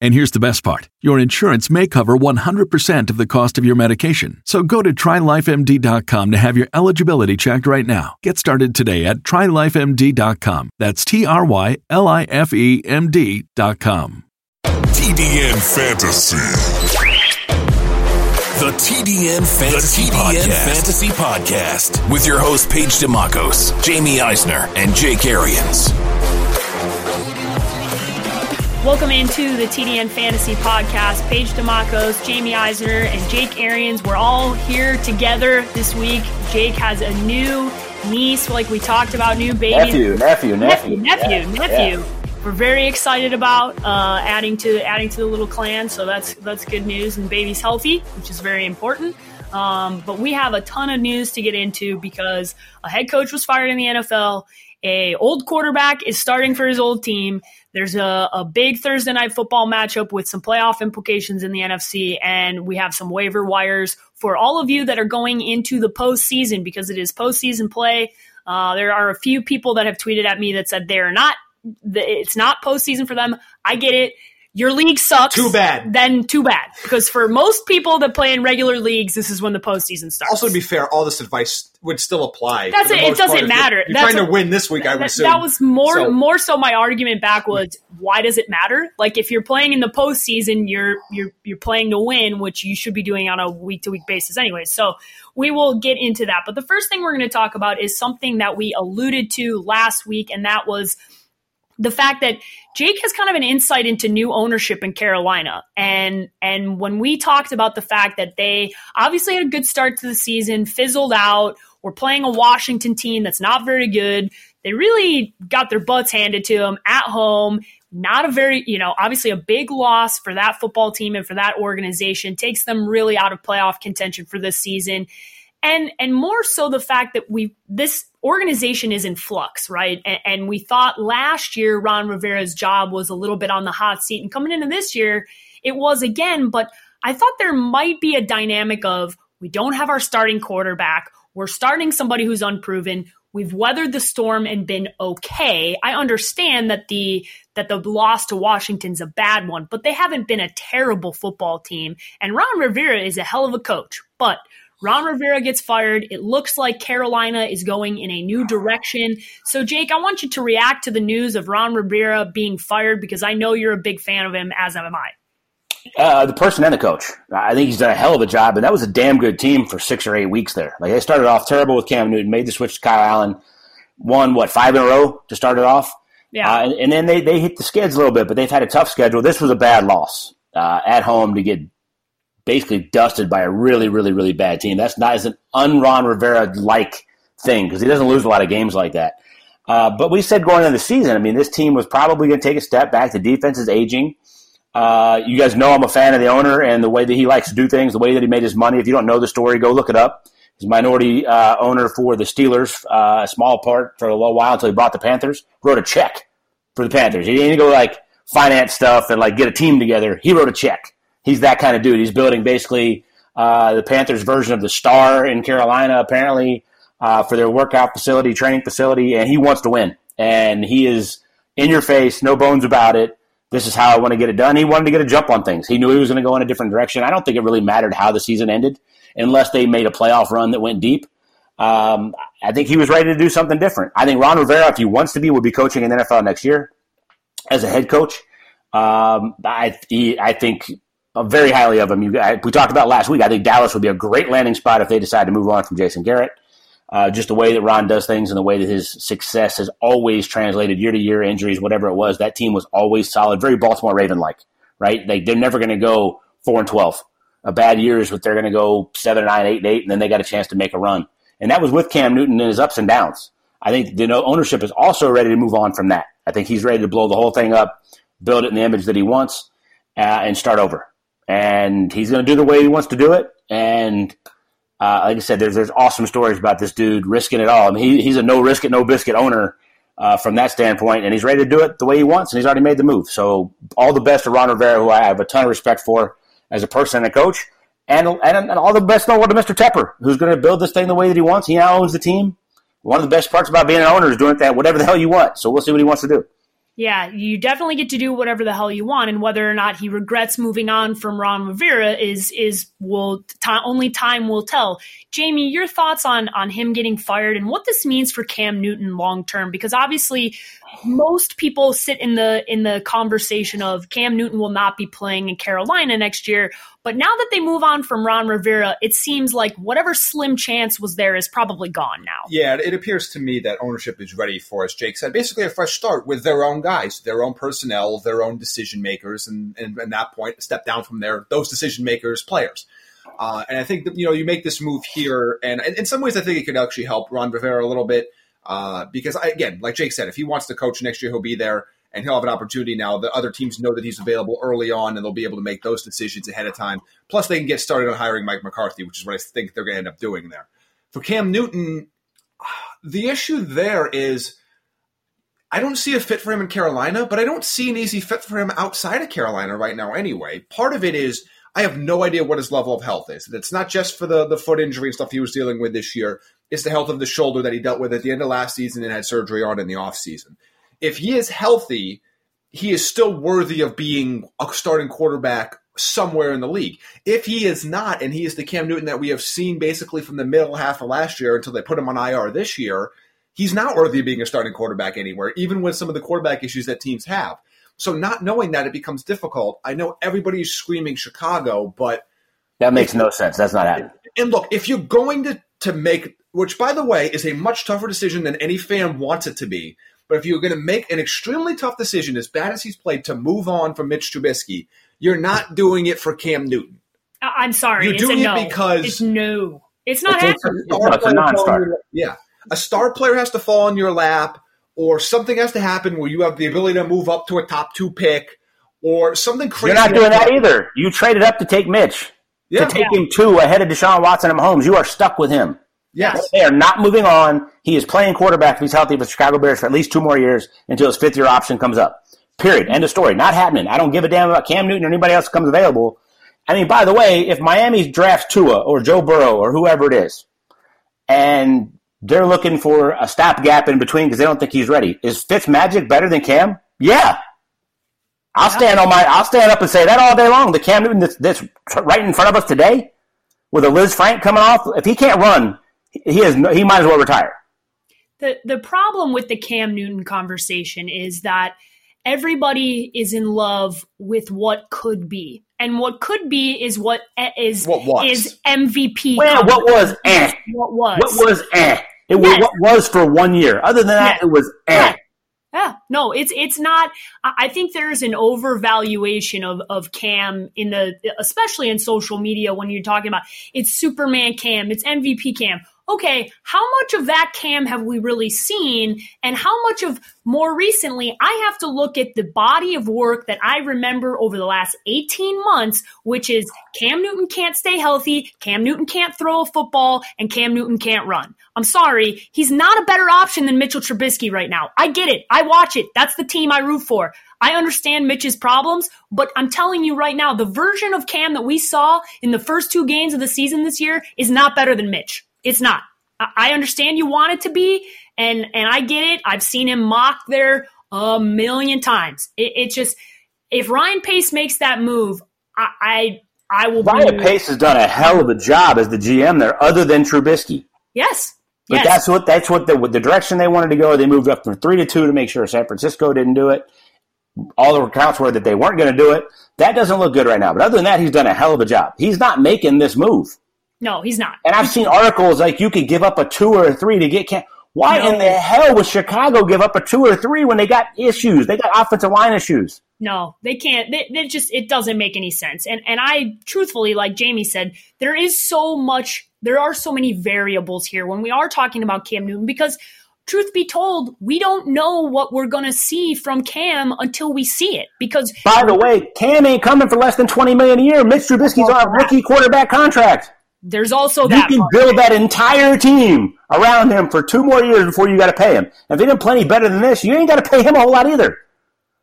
And here's the best part your insurance may cover 100% of the cost of your medication. So go to trylifemd.com to have your eligibility checked right now. Get started today at trylifemd.com. That's T R Y L I F E M D.com. TDN Fantasy. The TDN Fantasy, the TDN Podcast. Fantasy Podcast with your host Paige Demacos, Jamie Eisner, and Jake Arians. Welcome into the TDN Fantasy Podcast. Paige Demacos, Jamie Eisner, and Jake Arians. We're all here together this week. Jake has a new niece, like we talked about, new baby. Nephew, nephew, nephew. Nephew, yeah, nephew. Yeah. We're very excited about uh, adding to adding to the little clan, so that's that's good news. And baby's healthy, which is very important. Um, but we have a ton of news to get into because a head coach was fired in the NFL. A old quarterback is starting for his old team. There's a, a big Thursday night football matchup with some playoff implications in the NFC, and we have some waiver wires for all of you that are going into the postseason because it is postseason play. Uh, there are a few people that have tweeted at me that said they're not. It's not postseason for them. I get it your league sucks. Too bad. Then too bad. Because for most people that play in regular leagues, this is when the postseason starts. Also, to be fair, all this advice would still apply. That's it. It doesn't matter. You're, That's trying to win this week, I would that, assume. That was more so. more so my argument back was why does it matter? Like if you're playing in the postseason, you're you're you're playing to win, which you should be doing on a week to week basis anyway. So we will get into that. But the first thing we're going to talk about is something that we alluded to last week, and that was the fact that Jake has kind of an insight into new ownership in Carolina. And and when we talked about the fact that they obviously had a good start to the season, fizzled out, we're playing a Washington team that's not very good. They really got their butts handed to them at home. Not a very, you know, obviously a big loss for that football team and for that organization. Takes them really out of playoff contention for this season and and more so the fact that we this organization is in flux, right? And, and, we thought last year Ron Rivera's job was a little bit on the hot seat, and coming into this year, it was again. But I thought there might be a dynamic of we don't have our starting quarterback. We're starting somebody who's unproven. We've weathered the storm and been okay. I understand that the that the loss to Washington's a bad one, but they haven't been a terrible football team. And Ron Rivera is a hell of a coach, but Ron Rivera gets fired. It looks like Carolina is going in a new direction. So, Jake, I want you to react to the news of Ron Rivera being fired because I know you're a big fan of him, as am I. Uh, the person and the coach. I think he's done a hell of a job, and that was a damn good team for six or eight weeks there. Like they started off terrible with Cam Newton, made the switch to Kyle Allen, won what five in a row to start it off. Yeah, uh, and, and, then they they hit the skids a little bit, but they've had a tough schedule. This was a bad loss uh, at home to get basically dusted by a really, really, really bad team. That's not as an un-Ron Rivera like thing because he doesn't lose a lot of games like that. Uh, but we said going into the season, I mean, this team was probably going to take a step back. The defense is aging. Uh, you guys know I'm a fan of the owner and the way that he likes to do things, the way that he made his money. If you don't know the story, go look it up. He's a minority uh, owner for the Steelers, uh, a small part for a little while until he bought the Panthers. Wrote a check for the Panthers. He didn't go like finance stuff and like get a team together. He wrote a check he's that kind of dude. He's building basically uh, the Panthers' version of the Star in Carolina, apparently uh, for their workout facility, training facility, and he wants to win. And he is in your face, no bones about it. This is how I want to get it done. He wanted to get a jump on things. He knew he was going to go in a different direction. I don't think it really mattered how the season ended, unless they made a playoff run that went deep. Um, I think he was ready to do something different. I think Ron Rivera, if he wants to be, will be coaching in the NFL next year as a head coach. Um, I, he, I think very highly of him. You, I, we talked about last week. I think Dallas would be a great landing spot if they decide to move on from Jason Garrett. uh, just the way that Ron does things and the way that his success has always translated year to year, injuries, whatever it was. That team was always solid, very Baltimore Raven like, right? Like they're never going to go four and twelve. A bad year is what they're going to go seven and nine, eight and eight, and then they got a chance to make a run. And that was with Cam Newton and his ups and downs. I think the ownership is also ready to move on from that. I think he's ready to blow the whole thing up, build it in the image that he wants, uh, and start over. And he's going to do the way he wants to do it. And uh, like I said, there's there's awesome stories about this dude risking it all. I mean, he, he's a no risk it, no biscuit owner uh, from that standpoint, and he's ready to do it the way he wants, and he's already made the move. So all the best to Ron Rivera, who I have a ton of respect for as a person and a coach, and and, and all the best in the world to Mr. Tepper, who's going to build this thing the way that he wants. He now owns the team. One of the best parts about being an owner is doing that whatever the hell you want. So we'll see what he wants to do. Yeah, you definitely get to do whatever the hell you want, and whether or not he regrets moving on from Ron Rivera is is will t- only time will tell. Jamie, your thoughts on on him getting fired and what this means for Cam Newton long term? Because obviously, most people sit in the in the conversation of Cam Newton will not be playing in Carolina next year. But now that they move on from Ron Rivera, it seems like whatever slim chance was there is probably gone now. Yeah, it appears to me that ownership is ready for, as Jake said, basically a fresh start with their own guys, their own personnel, their own decision makers, and, and at that point, step down from there, those decision makers, players. Uh, and I think that, you know you make this move here, and, and in some ways, I think it could actually help Ron Rivera a little bit uh, because I, again, like Jake said, if he wants to coach next year, he'll be there and he'll have an opportunity now. The other teams know that he's available early on, and they'll be able to make those decisions ahead of time. Plus, they can get started on hiring Mike McCarthy, which is what I think they're going to end up doing there. For Cam Newton, the issue there is I don't see a fit for him in Carolina, but I don't see an easy fit for him outside of Carolina right now anyway. Part of it is I have no idea what his level of health is. It's not just for the, the foot injury and stuff he was dealing with this year. It's the health of the shoulder that he dealt with at the end of last season and had surgery on in the offseason if he is healthy, he is still worthy of being a starting quarterback somewhere in the league. If he is not, and he is the Cam Newton that we have seen basically from the middle half of last year until they put him on IR this year, he's not worthy of being a starting quarterback anywhere, even with some of the quarterback issues that teams have. So not knowing that it becomes difficult. I know everybody's screaming Chicago, but that makes no sense. That's not happening. And look, if you're going to to make, which by the way is a much tougher decision than any fan wants it to be, but if you're going to make an extremely tough decision, as bad as he's played, to move on from Mitch Trubisky, you're not doing it for Cam Newton. I'm sorry. You're it's doing no. it because it's no. It's not it's, happening. It's, it's a non-starter. Yeah, a star player has to fall in your lap, or something has to happen where you have the ability to move up to a top two pick, or something crazy. You're not doing that either. You traded up to take Mitch. Yeah. To take Yeah. him two ahead of Deshaun Watson and Mahomes. You are stuck with him. Yes. They are not moving on. He is playing quarterback if he's healthy with Chicago Bears for at least two more years until his fifth year option comes up. Period. End of story. Not happening. I don't give a damn about Cam Newton or anybody else that comes available. I mean, by the way, if Miami drafts Tua or Joe Burrow or whoever it is, and they're looking for a stopgap in between because they don't think he's ready, is Fitz Magic better than Cam? Yeah. I'll stand on my. I'll stand up and say that all day long. The Cam Newton that's, that's right in front of us today, with a Lisfranc coming off, if he can't run, he is. no- He might as well retire. the the problem with the Cam Newton conversation is that everybody is in love with what could be, and what could be is what e- What was. is MVP. Well, what was eh? What was? What was eh? It was Yes. what was for one year. Other than that, Yes. it was eh. Yeah. Yeah, no, it's it's not. I I think there's an overvaluation of of Cam in the, especially in social media when you're talking about it's Superman Cam, it's MVP Cam. Okay, how much of that Cam have we really seen, and how much of more recently? I have to look at the body of work that I remember over the last 18 months, which is Cam Newton can't stay healthy, Cam Newton can't throw a football, and Cam Newton can't run. I'm sorry, he's not a better option than Mitchell Trubisky right now. I get it. I watch it. That's the team I root for. I understand Mitch's problems, but I'm telling you right now, the version of Cam that we saw in the first two games of the season this year is not better than Mitch. It's not. I understand you want it to be, and and I get it. I've seen him mocked there a million times. It, it's just if Ryan Pace makes that move, I I, I will Ryan be Pace has done a hell of a job as the GM there, other than Trubisky. yes. But yes. that's what that's what the, the direction they wanted to go. They moved up from three to two to make sure San Francisco didn't do it. All the accounts were that they weren't going to do it. That doesn't look good right now. But other than that, he's done a hell of a job. He's not making this move. No, he's not. And I've seen articles like you could give up a two or a three to get Cam. Why No. in the hell would Chicago give up a two or three when they got issues? They got offensive line issues. No, they can't. It, they just it doesn't make any sense. And and I truthfully, like Jamie said, there is so much. There are so many variables here when we are talking about Cam Newton because. Truth be told, we don't know what we're going to see from Cam until we see it because By the way, Cam ain't coming for less than twenty million a year. Mitch Trubisky's on a rookie quarterback contract. There's also You that can part. build that entire team around him for two more years before you got to pay him. If they didn't play any better than this, you ain't got to pay him a whole lot either.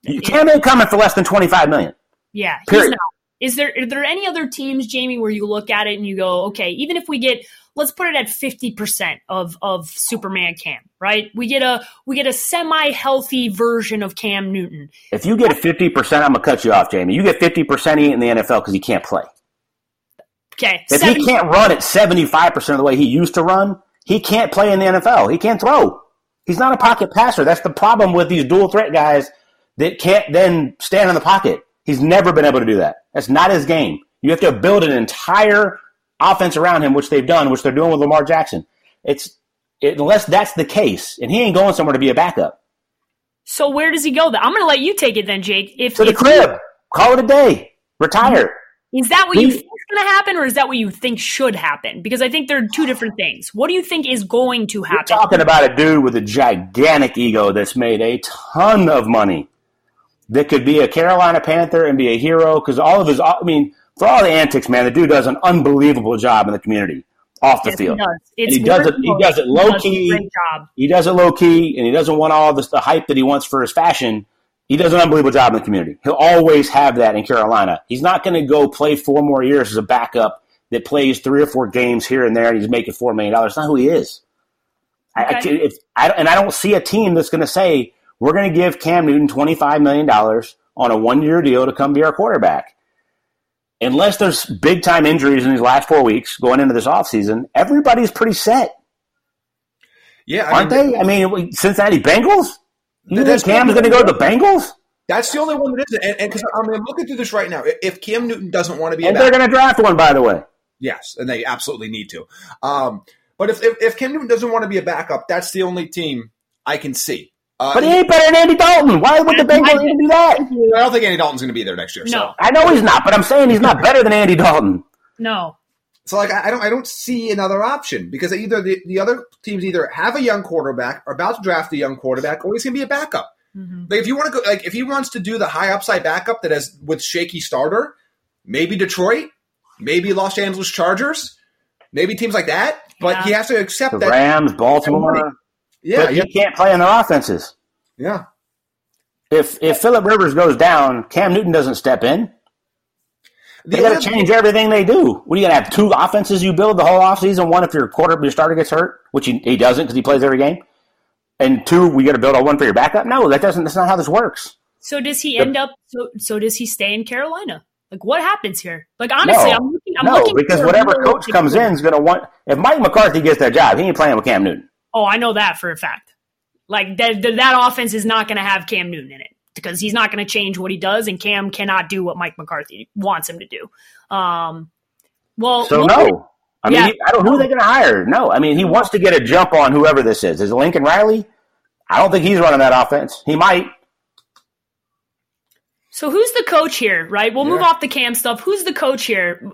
You- Cam ain't coming for less than twenty five million. Yeah, Period. Is there are there any other teams, Jamie, where you look at it and you go, okay, even if we get let's put it at fifty percent of of Superman Cam, right? We get a we get a semi healthy version of Cam Newton. If you get fifty percent, I'm gonna cut you off, Jamie. You get fifty percent, he in the NFL because he can't play. Okay, If 70 he can't run at 75% of the way he used to run, he can't play in the NFL. He can't throw. He's not a pocket passer. That's the problem with these dual threat guys that can't then stand in the pocket. He's never been able to do that. That's not his game. You have to build an entire offense around him, which they've done, which they're doing with Lamar Jackson. It's it, unless that's the case, and he ain't going somewhere to be a backup. So where does he go? Then I'm going to let you take it then, Jake. If, To the if crib. Call it a day. Retire. Mm-hmm. Is that what you think is going to happen, or is that what you think should happen? Because I think they're two different things. What do you think is going to You're happen? talking about a dude with a gigantic ego that's made a ton of money that could be a Carolina Panther and be a hero because all of his, I mean, for all the antics, man, the dude does an unbelievable job in the community off the Yes, he field. does. He does it- he does it low does key. He does it low key and he doesn't want all this, the hype that he wants for his fashion. He does an unbelievable job in the community. He'll always have that in Carolina. He's not going to go play four more years as a backup that plays three or four games here and there and he's making $4 million. That's not who he is. I, I, if, I, and I don't see a team that's going to say, we're going to give Cam Newton $25 million on a one year deal to come be our quarterback. Unless there's big time injuries in these last four weeks going into this offseason, everybody's pretty set, Yeah, aren't mean, they? I mean, Cincinnati Bengals? You think That's Cam's going to go to the Bengals? That's the only one that isn't. And because I mean, I'm looking through this right now. If Cam Newton doesn't want to be a And they're going to draft one, by the way. yes, and they absolutely need to. Um, but if, if if Cam Newton doesn't want to be a backup, that's the only team I can see. Uh, But he ain't better than Andy Dalton. Why would the Bengals even do that? I don't think Andy Dalton's going to be there next year. So. No, I know he's not, but I'm saying he's not better than Andy Dalton. no. So like I I don't I don't see another option because either the, the other teams either have a young quarterback, are about to draft a young quarterback, or he's gonna be a backup. Mm-hmm. Like if you want to go like if he wants to do the high upside backup that has with shaky starter, maybe Detroit, maybe Los Angeles Chargers, maybe teams like that. But Yeah. he has to accept The that. Rams, Baltimore. yeah, but yeah, he can't play in their offenses. yeah. If if Philip Rivers goes down, Cam Newton doesn't step in. The They got to change everything they do. What are you going to have two offenses you build the whole offseason? One if your quarter your starter gets hurt, which he, he doesn't because he plays every game, and two we got to build a one for your backup. No, that doesn't. That's not how this works. So does he end up? So so does he stay in Carolina? Like what happens here? Like honestly, No. I'm looking. I'm no, looking because whatever coach comes in is going to want. If Mike McCarthy gets that job, he ain't playing with Cam Newton. Oh, I know that for a fact. Like that, that, that offense is not going to have Cam Newton in it because he's not going to change what he does, and Cam cannot do what Mike McCarthy wants him to do. Um, well, So no. I mean, Yeah. I don't. Who are they going to hire? No. I mean, he wants to get a jump on whoever this is. Is it Lincoln Riley? I don't think he's running that offense. He might. So who's the coach here, right? We'll move off the Cam stuff. Who's the coach here?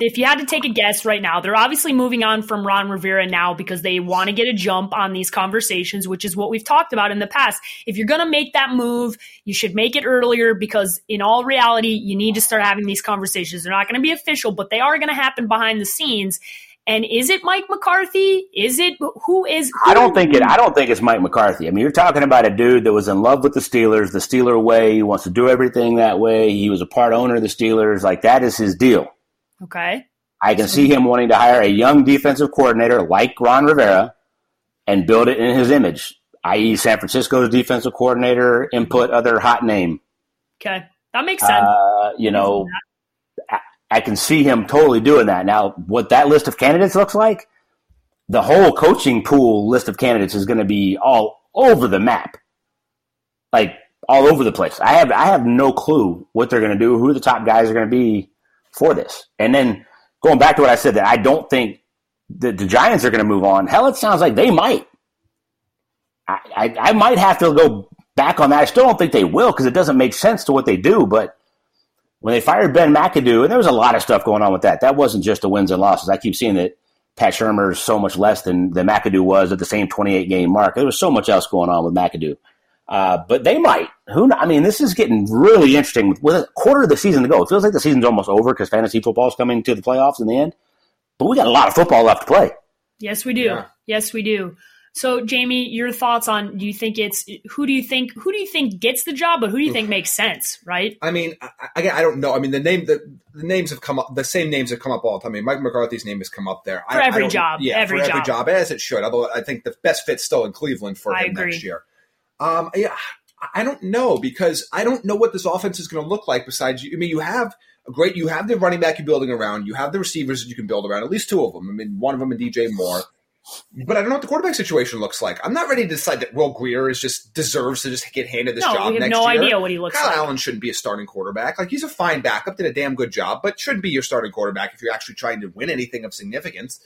If you had to take a guess right now, they're obviously moving on from Ron Rivera now because they want to get a jump on these conversations, which is what we've talked about in the past. If you're going to make that move, you should make it earlier because in all reality, you need to start having these conversations. They're not going to be official, but they are going to happen behind the scenes. And is it Mike McCarthy? Is it who is? I don't think it. I don't think it's Mike McCarthy. I mean, you're talking about a dude that was in love with the Steelers, the Steeler way. He wants to do everything that way. He was a part owner of the Steelers. Like that is his deal. Okay. I can see him wanting to hire a young defensive coordinator like Ron Rivera and build it in his image, i.e., San Francisco's defensive coordinator, input other hot name. Okay. That makes sense. Uh, you know, I, can see him totally doing that. Now, what that list of candidates looks like, the whole coaching pool list of candidates is going to be all over the map, like all over the place. I have I have no clue what they're going to do, who the top guys are going to be for this, and then going back to what I said that I don't think the, the Giants are going to move on. Hell, it sounds like they might. I, I, I might have to go back on that. I still don't think they will because it doesn't make sense to what they do. But when they fired Ben McAdoo, and there was a lot of stuff going on with that. That wasn't just the wins and losses. I keep seeing that Pat Shurmur is so much less than, than McAdoo was at the same 28 game mark. There was so much else going on with McAdoo. Uh, but they might. Who? I mean, this is getting really interesting. With a quarter of the season to go, it feels like the season's almost over because fantasy football is coming to the playoffs in the end. But we got a lot of football left to play. Yes, we do. Yeah. Yes, we do. So, Jamie, your thoughts on? Do you think it's who do you think who do you think gets the job, but who do you think makes sense? Right? I mean, again, I don't know. I mean, the name the, the names have come up. The same names have come up all the time. I mean, Mike McCarthy's name has come up there for I, every I job. Yeah, every for job. every job, as it should. Although I think the best fit's still in Cleveland for I him agree. next year. Um, yeah, I don't know because I don't know what this offense is going to look like. Besides, you, I mean, you have a great, you have the running back you're building around, you have the receivers that you can build around, at least two of them. I mean, one of them and DJ Moore. But I don't know what the quarterback situation looks like. I'm not ready to decide that Will Grier is just deserves to just get handed this no, job we have next no year. idea what he looks Kyle like. Allen shouldn't be a starting quarterback. Like he's a fine backup, did a damn good job, but shouldn't be your starting quarterback if you're actually trying to win anything of significance.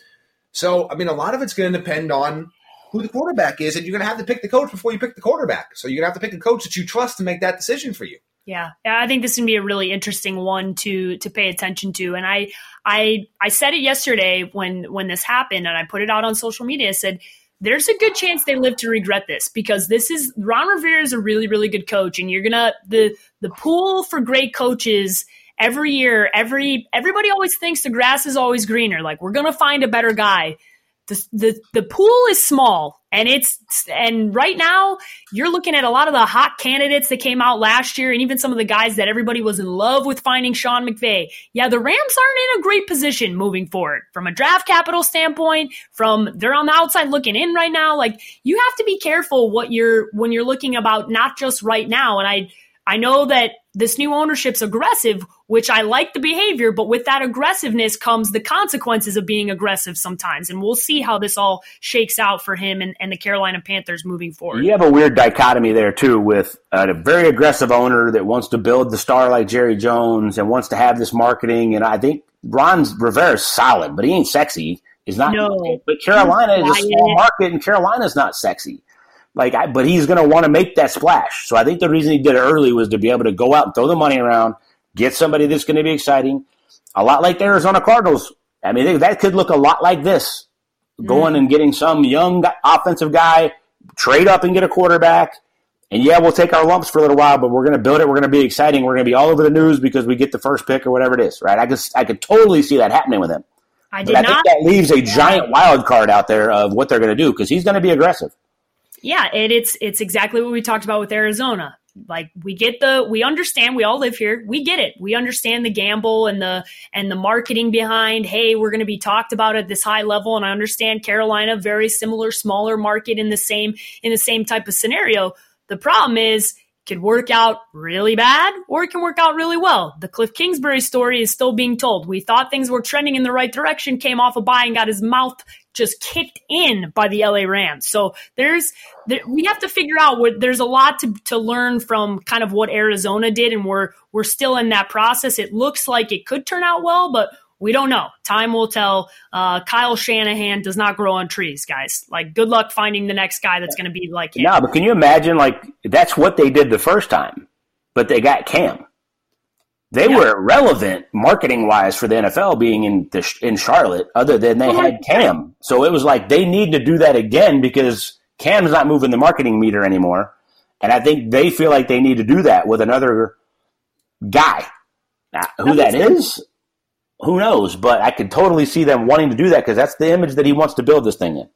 So, I mean, a lot of it's going to depend on who the quarterback is, and you're going to have to pick the coach before you pick the quarterback. So you're going to have to pick a coach that you trust to make that decision for you. Yeah, I think this is gonna be a really interesting one to to pay attention to. And I I I said it yesterday when when this happened, and I put it out on social media. I said there's a good chance they live to regret this because this is Ron Rivera is a really really good coach, and you're gonna the the pool for great coaches every year. Every everybody always thinks the grass is always greener. Like we're gonna find a better guy. The, the, the pool is small and it's and right now you're looking at a lot of the hot candidates that came out last year and even some of the guys that everybody was in love with finding Sean McVay. Yeah, the Rams aren't in a great position moving forward from a draft capital standpoint, from they're on the outside looking in right now. Like you have to be careful what you're when you're looking about not just right now and I I know that this new ownership's aggressive, which I like the behavior, but with that aggressiveness comes the consequences of being aggressive sometimes. And we'll see how this all shakes out for him and, and the Carolina Panthers moving forward. You have a weird dichotomy there, too, with a very aggressive owner that wants to build the star like Jerry Jones and wants to have this marketing. And I think Ron Rivera's solid, but he ain't sexy. He's not. No. But Carolina is a small market, and Carolina's not sexy. Like, I, but he's going to want to make that splash. So I think the reason he did it early was to be able to go out and throw the money around, get somebody that's going to be exciting, a lot like the Arizona Cardinals. I mean, that could look a lot like this, going mm. and getting some young offensive guy, trade up and get a quarterback. And yeah, we'll take our lumps for a little while, but we're going to build it. We're going to be exciting. We're going to be all over the news because we get the first pick or whatever it is, right? I just, I could totally see that happening with him. I did but I not. think that leaves a giant wild card out there of what they're going to do because he's going to be aggressive. Yeah, and it's it's exactly what we talked about with Arizona. Like we get the we understand we all live here. We get it. We understand the gamble and the and the marketing behind, hey, we're going to be talked about at this high level and I understand Carolina very similar smaller market in the same in the same type of scenario. The problem is it could work out really bad or it can work out really well. The Kliff Kingsbury story is still being told. We thought things were trending in the right direction, came off a bye and got his mouth just kicked in by the LA Rams. So there's there, we have to figure out what there's a lot to, to learn from kind of what Arizona did and we're we're still in that process. It looks like it could turn out well, but we don't know. Time will tell. Uh, Kyle Shanahan does not grow on trees, guys. Like, good luck finding the next guy that's going to be like him. No, but can you imagine? Like, that's what they did the first time, but they got Cam. They yeah. were irrelevant marketing wise for the NFL being in the, in Charlotte, other than they had Cam. So it was like they need to do that again because Cam's not moving the marketing meter anymore, and I think they feel like they need to do that with another guy. Now, who that is, who knows? But I could totally see them wanting to do that because that's the image that he wants to build this thing in.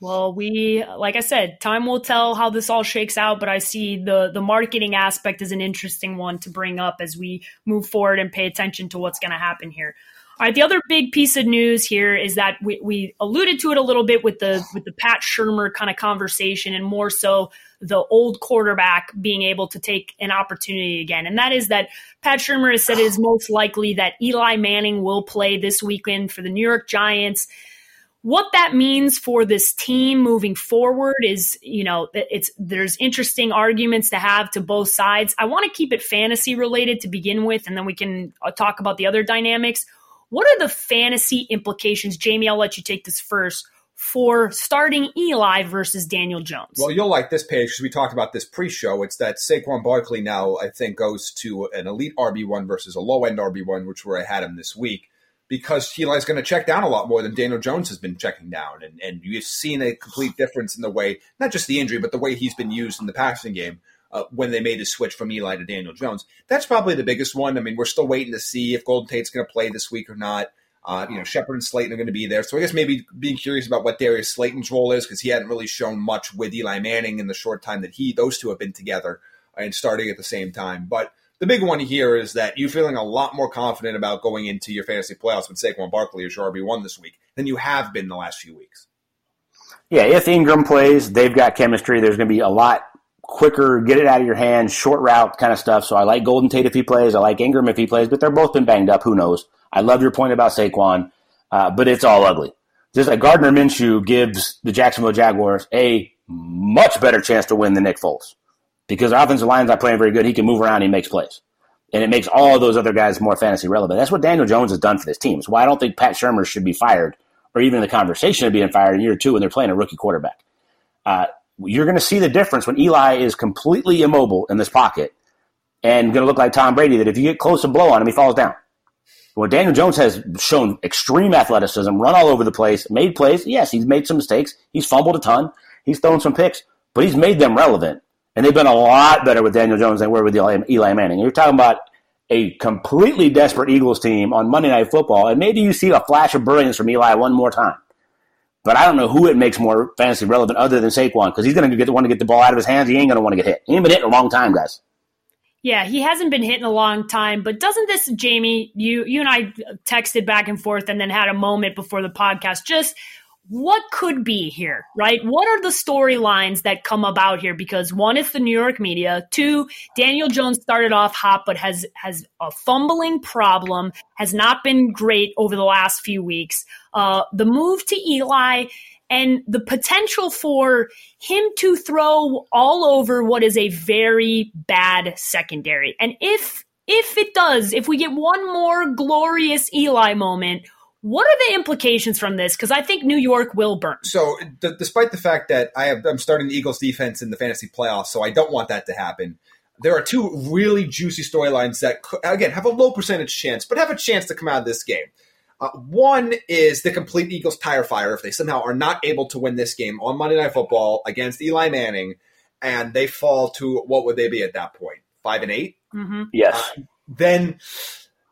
Well, we like I said, time will tell how this all shakes out, but I see the the marketing aspect is an interesting one to bring up as we move forward and pay attention to what's going to happen here. All right, the other big piece of news here is that we, we alluded to it a little bit with the with the Pat Shurmur kind of conversation, and more so the old quarterback being able to take an opportunity again. And that is that Pat Shurmur has said it is most likely that Eli Manning will play this weekend for the New York Giants. What that means for this team moving forward is, you know, it's there's interesting arguments to have to both sides. I want to keep it fantasy related to begin with, and then we can uh, talk about the other dynamics What are the fantasy implications? Jamie, I'll let you take this first for starting Eli versus Daniel Jones. Well, you'll like this Paige because we talked about this pre-show. It's that Saquon Barkley now, I think, goes to an elite RB1 versus a low-end RB1, which where I had him this week because Eli's going to check down a lot more than Daniel Jones has been checking down. And, and you've seen a complete difference in the way, not just the injury, but the way he's been used in the passing game uh, when they made the switch from Eli to Daniel Jones. That's probably the biggest one. I mean, we're still waiting to see if Golden Tate's going to play this week or not. Uh, you know, Shepard and Slayton are going to be there. So I guess maybe being curious about what Darius Slayton's role is because he hadn't really shown much with Eli Manning in the short time that he, those two have been together and starting at the same time. But the big one here is that you're feeling a lot more confident about going into your fantasy playoffs with Saquon Barkley as your RB1 this week than you have been the last few weeks. Yeah, if Engram plays, they've got chemistry. There's going to be a lot quicker, get it out of your hands, short route kind of stuff. So I like Golden Tate if he plays. I like Engram if he plays, but they're both been banged up. Who knows? I love your point about Saquon, uh, but it's all ugly. Just like Gardner Minshew gives the Jacksonville Jaguars a much better chance to win than Nick Foles because our offensive line's not playing very good. He can move around. He makes plays. And it makes all of those other guys more fantasy relevant. That's what Daniel Jones has done for this team. It's why I don't think Pat Shurmur should be fired or even in the conversation of being fired in year two when they're playing a rookie quarterback. Uh, you're going to see the difference when Eli is completely immobile in this pocket and going to look like Tom Brady that if you get close to blow on him, he falls down. Well, Daniel Jones has shown extreme athleticism, run all over the place, made plays. Yes, he's made some mistakes. He's fumbled a ton. He's thrown some picks, but he's made them relevant. And they've been a lot better with Daniel Jones than they were with Eli Manning. You're talking about a completely desperate Eagles team on Monday Night Football, and maybe you see a flash of brilliance from Eli one more time. But I don't know who it makes more fantasy relevant other than Saquon because he's going to get the one to get the ball out of his hands. He ain't going to want to get hit. He ain't been hit in a long time, guys. Yeah, he hasn't been hit in a long time. But doesn't this, Jamie? You you and I texted back and forth, and then had a moment before the podcast. Just what could be here, right? What are the storylines that come about here? Because one is the New York media. Two, Daniel Jones started off hot, but has has a fumbling problem, has not been great over the last few weeks. Uh, the move to Eli and the potential for him to throw all over what is a very bad secondary. And if if it does, if we get one more glorious Eli moment, what are the implications from this? Because I think New York will burn. So, d- despite the fact that I have, I'm starting the Eagles defense in the fantasy playoffs, so I don't want that to happen. There are two really juicy storylines that, again, have a low percentage chance, but have a chance to come out of this game. Uh, one is the complete Eagles tire fire if they somehow are not able to win this game on Monday Night Football against Eli Manning, and they fall to what would they be at that point? Five and 8 mm-hmm. Yes. Uh, then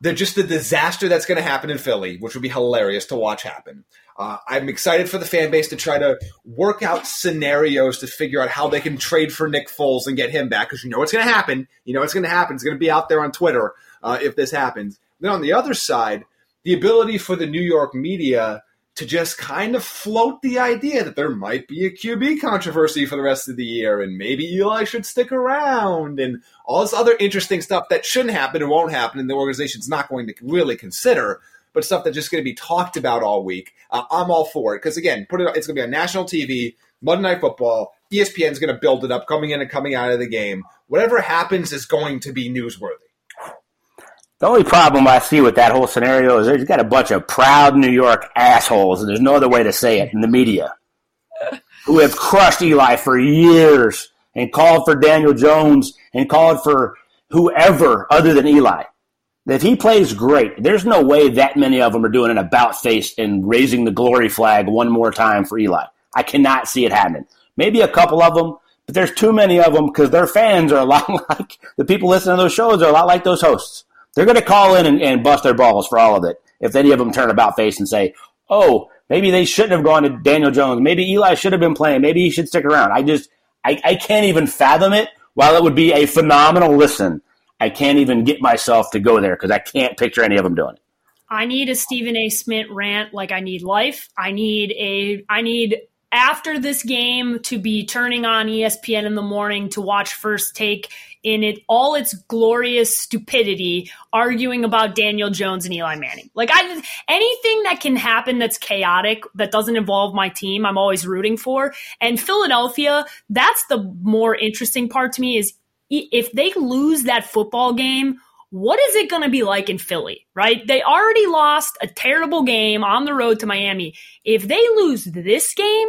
they're just the disaster that's going to happen in Philly, which would be hilarious to watch happen. Uh, I'm excited for the fan base to try to work out scenarios to figure out how they can trade for Nick Foles and get him back because you know what's going to happen. You know what's going to happen. It's going to be out there on Twitter uh, if this happens. Then on the other side, the ability for the New York media to just kind of float the idea that there might be a QB controversy for the rest of the year and maybe Eli should stick around and all this other interesting stuff that shouldn't happen and won't happen and the organization's not going to really consider, but stuff that's just going to be talked about all week. Uh, I'm all for it because, again, put it, it's going to be on national TV, Monday Night Football. ESPN's going to build it up coming in and coming out of the game. Whatever happens is going to be newsworthy. The only problem I see with that whole scenario is there's got a bunch of proud New York assholes, and there's no other way to say it in the media, who have crushed Eli for years and called for Daniel Jones and called for whoever other than Eli. If he plays great, there's no way that many of them are doing an about face and raising the glory flag one more time for Eli. I cannot see it happening. Maybe a couple of them, but there's too many of them because their fans are a lot like the people listening to those shows are a lot like those hosts. They're going to call in and, and bust their balls for all of it. If any of them turn about face and say, "Oh, maybe they shouldn't have gone to Daniel Jones. Maybe Eli should have been playing. Maybe he should stick around." I just, I, I can't even fathom it. While it would be a phenomenal listen, I can't even get myself to go there because I can't picture any of them doing it. I need a Stephen A. Smith rant like I need life. I need a I need after this game to be turning on ESPN in the morning to watch First Take in it all its glorious stupidity arguing about Daniel Jones and Eli Manning. Like I anything that can happen that's chaotic that doesn't involve my team, I'm always rooting for. And Philadelphia, that's the more interesting part to me is if they lose that football game what is it going to be like in Philly, right? They already lost a terrible game on the road to Miami. If they lose this game,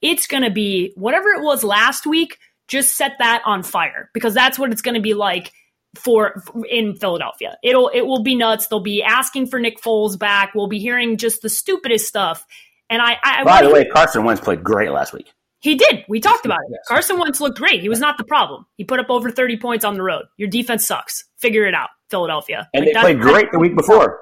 it's going to be whatever it was last week, just set that on fire because that's what it's going to be like for in Philadelphia. It'll it will be nuts. They'll be asking for Nick Foles back. We'll be hearing just the stupidest stuff. And I, I by the way, Carson Wentz played great last week. He did. We talked about it. Carson Wentz looked great. He was not the problem. He put up over 30 points on the road. Your defense sucks. Figure it out, Philadelphia. And like they played great the week before.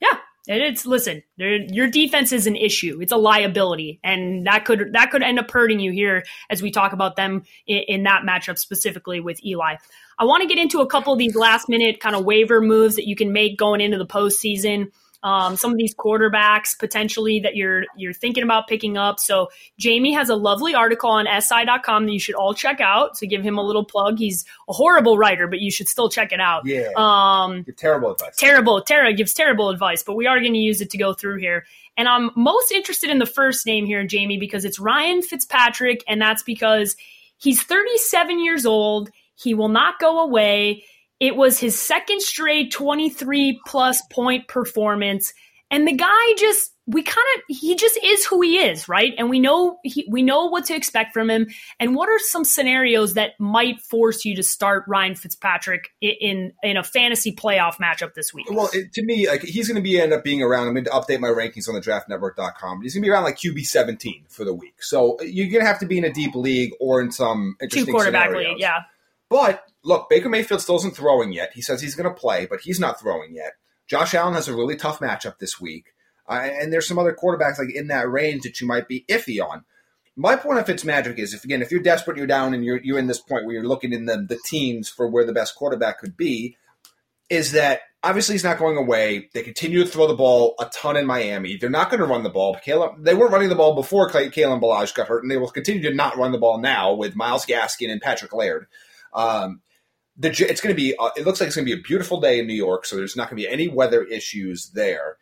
Yeah. It's listen, your defense is an issue. It's a liability, and that could that could end up hurting you here as we talk about them in, in that matchup specifically with Eli. I want to get into a couple of these last minute kind of waiver moves that you can make going into the postseason um, some of these quarterbacks potentially that you're you're thinking about picking up. So Jamie has a lovely article on SI.com that you should all check out. So give him a little plug. He's a horrible writer, but you should still check it out. Yeah. Um, terrible advice. Terrible. Tara gives terrible advice, but we are going to use it to go through here. And I'm most interested in the first name here, Jamie, because it's Ryan Fitzpatrick, and that's because he's 37 years old. He will not go away. It was his second straight 23 plus point performance. And the guy just, we kind of, he just is who he is, right? And we know, he, we know what to expect from him. And what are some scenarios that might force you to start Ryan Fitzpatrick in, in a fantasy playoff matchup this week? Well, it, to me, like he's going to be end up being around. I'm going to update my rankings on the draftnetwork.com. He's going to be around like QB 17 for the week. So uh, you're going to have to be in a deep league or in some interesting Two quarterback scenarios. league, yeah. But look, Baker Mayfield still isn't throwing yet. He says he's going to play, but he's not throwing yet. Josh Allen has a really tough matchup this week. Uh, and there's some other quarterbacks like in that range that you might be iffy on. My point of Fitzmagic is if again, if you're desperate, you're down, and you're you're in this point where you're looking in the the teams for where the best quarterback could be, is that obviously he's not going away. They continue to throw the ball a ton in Miami. They're not going to run the ball. Caleb, they weren't running the ball before Kalen Ballage got hurt, and they will continue to not run the ball now with Myles Gaskin and Patrick Laird. Um, the, it's going to be. Uh, it looks like it's going to be a beautiful day in New York, so there's not going to be any weather issues there.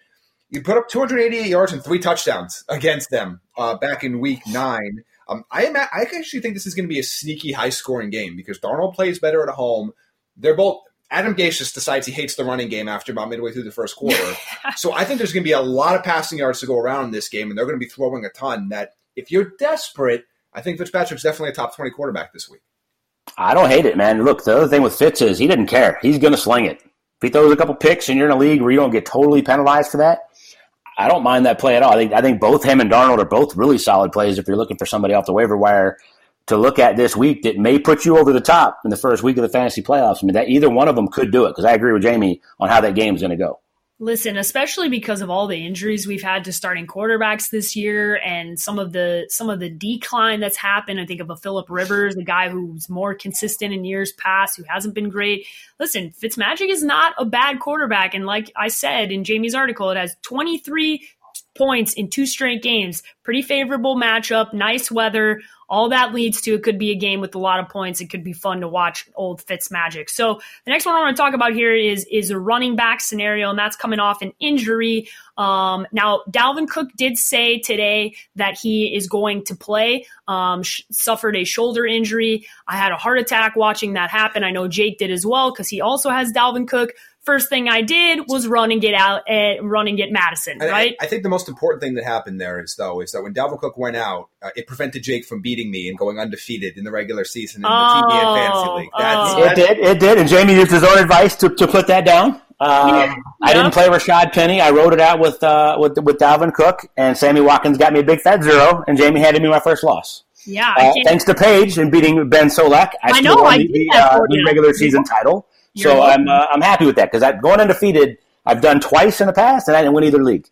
You put up 288 yards and three touchdowns against them uh, back in Week Nine. Um, I am. at, I actually think this is going to be a sneaky, high-scoring game because Darnold plays better at home. They're both. Adam Gase just decides he hates the running game after about midway through the first quarter. so I think there's going to be a lot of passing yards to go around in this game, and they're going to be throwing a ton. That if you're desperate, I think Fitzpatrick's definitely a top 20 quarterback this week. I don't hate it, man. Look, the other thing with Fitz is he didn't care. He's going to sling it. If he throws a couple picks and you're in a league where you don't get totally penalized for that, I don't mind that play at all. I think I think both him and Darnold are both really solid plays if you're looking for somebody off the waiver wire to look at this week that may put you over the top in the first week of the fantasy playoffs. I mean, that either one of them could do it because I agree with Jamie on how that game is going to go. Listen, especially because of all the injuries we've had to starting quarterbacks this year and some of the some of the decline that's happened. I think of a Philip Rivers, a guy who's more consistent in years past, who hasn't been great. Listen, Fitzmagic is not a bad quarterback, and like I said in Jamie's article, it has 23 points in two straight games. Pretty favorable matchup, nice weather all that leads to it could be a game with a lot of points. It could be fun to watch old Fitz magic. So the next one I want to talk about here is is a running back scenario, and that's coming off an injury. Um, now Dalvin Cook did say today that he is going to play. Um, sh- suffered a shoulder injury. I had a heart attack watching that happen. I know Jake did as well because he also has Dalvin Cook first thing I did was run and get out and uh, run and get Mattison, right? I, I, think the most important thing that happened there is though is that when Dalvin Cook went out, uh, it prevented Jake from beating me and going undefeated in the regular season in oh, the TDN Fantasy League. That's, oh. It did, it did, and Jamie used his own advice to, to put that down. Um, yeah. I didn't play Rashad Penny. I wrote it out with uh, with with Dalvin Cook, and Sammy Watkins got me a big fat zero, and Jamie handed me my first loss. Yeah, uh, thanks to Paige and beating Ben Solak, I, I know I did the, uh, the regular season title so I'm uh, I'm happy with that because I'm going undefeated. I've done twice in the past, and I didn't win either league.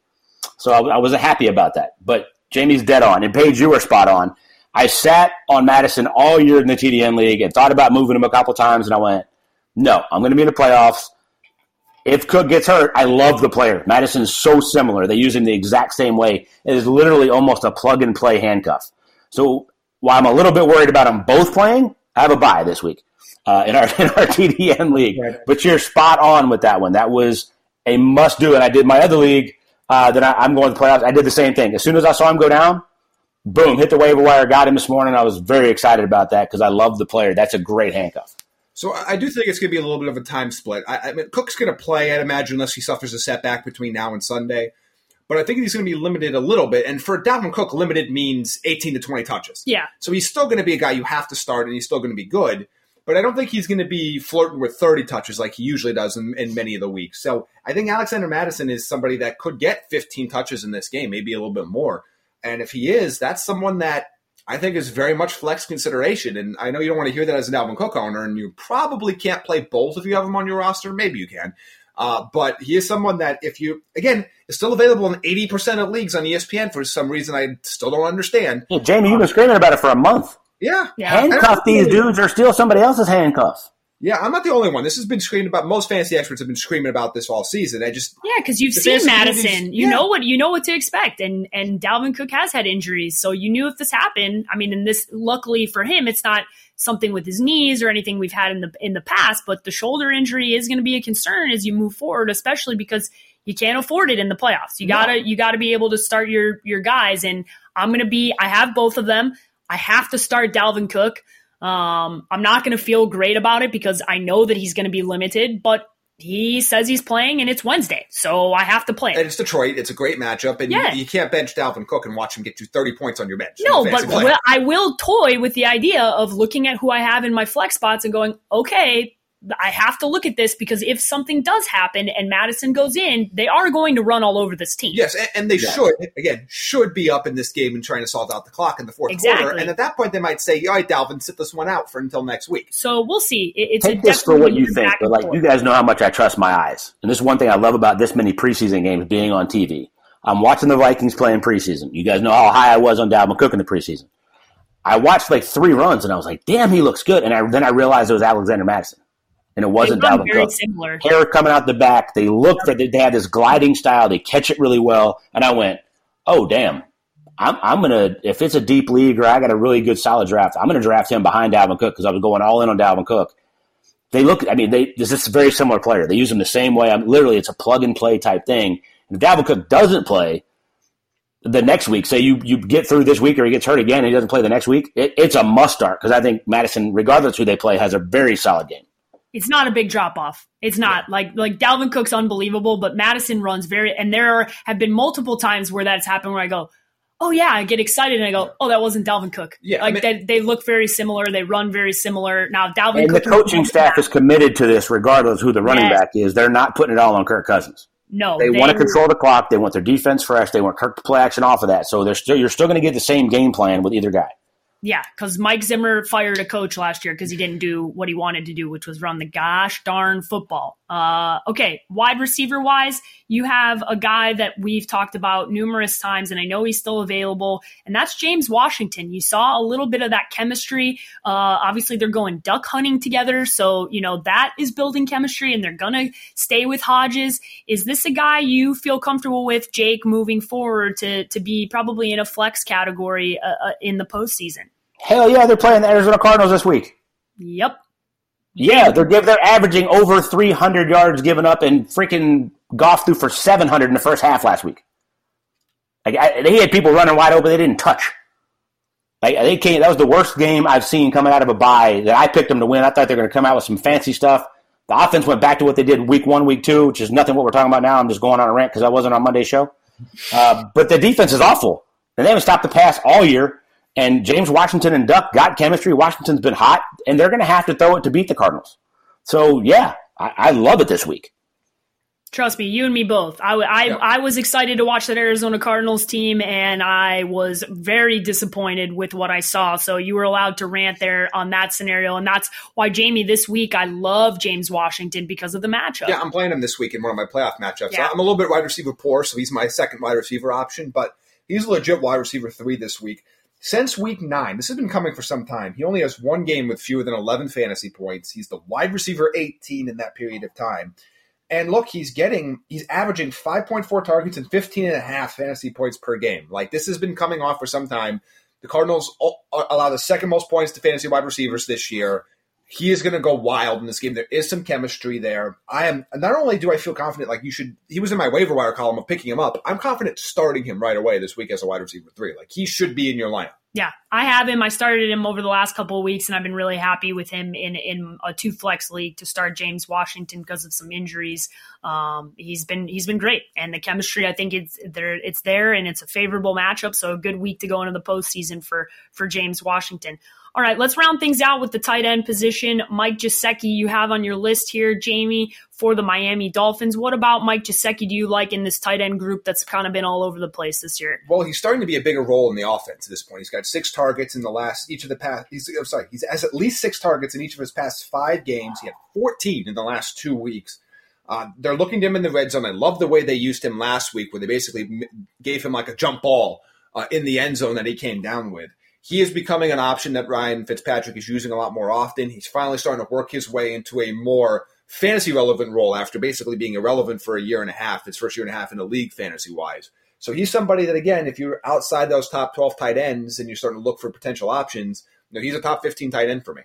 So I, I was happy about that. But Jamie's dead on, and Paige, you were spot on. I sat on Mattison all year in the TDN league and thought about moving him a couple times, and I went, no, I'm going to be in the playoffs. If Cook gets hurt, I love the player. Mattison's so similar. They use him the exact same way. It is literally almost a plug and play handcuff. So while I'm a little bit worried about them both playing, I have a bye this week uh, in our in our TDN league. Right. But you're spot on with that one. That was a must do. And I did my other league uh, that I, am going to playoffs. I did the same thing. As soon as I saw him go down, boom, hit the waiver wire, got him this morning. I was very excited about that because I love the player. That's a great handcuff. So I do think it's going to be a little bit of a time split. I, I mean, Cook's going to play, I'd imagine, unless he suffers a setback between now and Sunday. But I think he's going to be limited a little bit. And for Dalvin Cook, limited means 18 to 20 touches. Yeah. So he's still going to be a guy you have to start, and he's still going to be good. But I don't think he's going to be flirting with 30 touches like he usually does in, in many of the weeks. So I think Alexander Mattison is somebody that could get 15 touches in this game, maybe a little bit more. And if he is, that's someone that I think is very much flex consideration. And I know you don't want to hear that as an Dalvin Cook owner, and you probably can't play both if you have him on your roster. Maybe you can. Uh, but he is someone that if you again is still available in eighty percent of leagues on ESPN for some reason I still don't understand. Hey, Jamie, you've been screaming about it for a month. Yeah, Yeah. Handcuff these dudes or steal somebody else's handcuffs. yeah. I'm not the only one. This has been screamed about. Most fantasy experts have been screaming about this all season. I just Yeah, because you've seen Mattison. You yeah. know what you know what to expect, and and Dalvin Cook has had injuries, so you knew if this happened. I mean, and this luckily for him, it's not something with his knees or anything we've had in the in the past, but the shoulder injury is going to be a concern as you move forward, especially because you can't afford it in the playoffs. You gotta you gotta be able to start your your guys, and I'm going to be. I have both of them. I have to start Dalvin Cook. Um, I'm not going to feel great about it because I know that he's going to be limited, but he says he's playing and it's Wednesday, so I have to play. and it's Detroit. It's a great matchup, and Yeah. you, you can't bench Dalvin Cook and watch him get you 30 points on your bench. no, but will, I will toy with the idea of looking at who I have in my flex spots and going, okay, I have to look at this because if something does happen and Mattison goes in, they are going to run all over this team. Yes, and, and they should again should be up in this game and trying to solve out the clock in the fourth quarter. And at that point, they might say, "All right, Dalvin, sit this one out for until next week." So we'll see. It- it's Take a this for what you think, but like forth. you guys know how much I trust my eyes, and this is one thing I love about this many preseason games being on TV. I'm watching the Vikings play in preseason. You guys know how high I was on Dalvin Cook in the preseason. I watched like three runs, and I was like, "Damn, he looks good." And I, then I realized it was Alexander Mattison, and it wasn't Dalvin very Cook. similar. Hair coming out the back. They look that they had this gliding style. They catch it really well, and I went, "Oh, damn." I'm, I'm gonna if it's a deep league or I got a really good solid draft, I'm gonna draft him behind Dalvin Cook because I was going all in on Dalvin Cook. They look, I mean, they this is a very similar player. They use him the same way. I'm literally it's a plug and play type thing. And if Dalvin Cook doesn't play the next week, say you you get through this week or he gets hurt again and he doesn't play the next week, it, it's a must start because I think Mattison, regardless who they play, has a very solid game. It's not a big drop off. It's not like like Dalvin Cook's unbelievable, but Mattison runs very and there are, have been multiple times where that's happened where I go, oh yeah, I get excited and I go, oh that wasn't Dalvin Cook. Yeah, I like mean- they, they look very similar. They run very similar. Now Dalvin And the Cook coaching staff is committed to this, regardless who the running Yes. back is. They're not putting it all on Kirk Cousins. no They, want to control the clock. They want their defense fresh. They want Kirk to play action off of that. So they're still you're still going to get the same game plan with either guy. Yeah, because Mike Zimmer fired a coach last year because he didn't do what he wanted to do, which was run the gosh darn football. Uh, okay, wide receiver wise, you have a guy that we've talked about numerous times, and I know he's still available, and that's James Washington. You saw a little bit of that chemistry. Uh, obviously, they're going duck hunting together, so you know that is building chemistry, and they're gonna stay with Hodges. Is this a guy you feel comfortable with, Jake, moving forward to to be probably in a flex category uh, uh, in the postseason? Hell yeah, they're playing the Arizona Cardinals this week. Yep. Yeah, they're they're averaging over 300 yards given up, and freaking Goff threw for 700 in the first half last week. Like I, they had people running wide open, they didn't touch. Like they came, that was the worst game I've seen coming out of a bye that I picked them to win. I thought they were going to come out with some fancy stuff. The offense went back to what they did week one, week two, which is nothing what we're talking about now. I'm just going on a rant because I wasn't on Monday's show. Uh, but the defense is awful, and they haven't stopped the pass all year. And James Washington and Duck got chemistry. Washington's been hot, and they're going to have to throw it to beat the Cardinals. So yeah, I, I love it this week. Trust me, you and me both. I, I, Yeah. I was excited to watch that Arizona Cardinals team, and I was very disappointed with what I saw. So you were allowed to rant there on that scenario, and that's why Jamie this week I love James Washington because of the matchup. Yeah, I'm playing him this week in one of my playoff matchups. Yeah. I'm a little bit wide receiver poor, so he's my second wide receiver option, but he's a legit wide receiver three this week. Since week nine, this has been coming for some time. He only has one game with fewer than 11 fantasy points. He's the wide receiver 18 in that period of time. And look, he's getting, he's averaging 5.4 targets and 15 and a half fantasy points per game. Like this has been coming off for some time. The Cardinals allow the second most points to fantasy wide receivers this year. He is going to go wild in this game. There is some chemistry there. I am not only do I feel confident, like you should. He was in my waiver wire column of picking him up. I'm confident starting him right away this week as a wide receiver three. Like he should be in your lineup. Yeah, I have him. I started him over the last couple of weeks, and I've been really happy with him in in a two flex league to start James Washington because of some injuries. Um, he's been he's been great, and the chemistry I think it's there it's there, and it's a favorable matchup. So a good week to go into the postseason for for James Washington. All right, let's round things out with the tight end position. Mike Gesicki, you have on your list here, Jamie, for the Miami Dolphins. What about Mike Gesicki do you like in this tight end group that's kind of been all over the place this year? Well, he's starting to be a bigger role in the offense at this point. He's got six targets in the last each of the past. He's I'm sorry, he's has at least six targets in each of his past five games. He had 14 in the last two weeks. Uh, they're looking to him in the red zone. I love the way they used him last week, where they basically gave him like a jump ball uh, in the end zone that he came down with he is becoming an option that Ryan Fitzpatrick is using a lot more often. He's finally starting to work his way into a more fantasy relevant role after basically being irrelevant for a year and a half, his first year and a half in the league fantasy wise. So he's somebody that, again, if you're outside those top 12 tight ends and you're starting to look for potential options, you know, he's a top 15 tight end for me.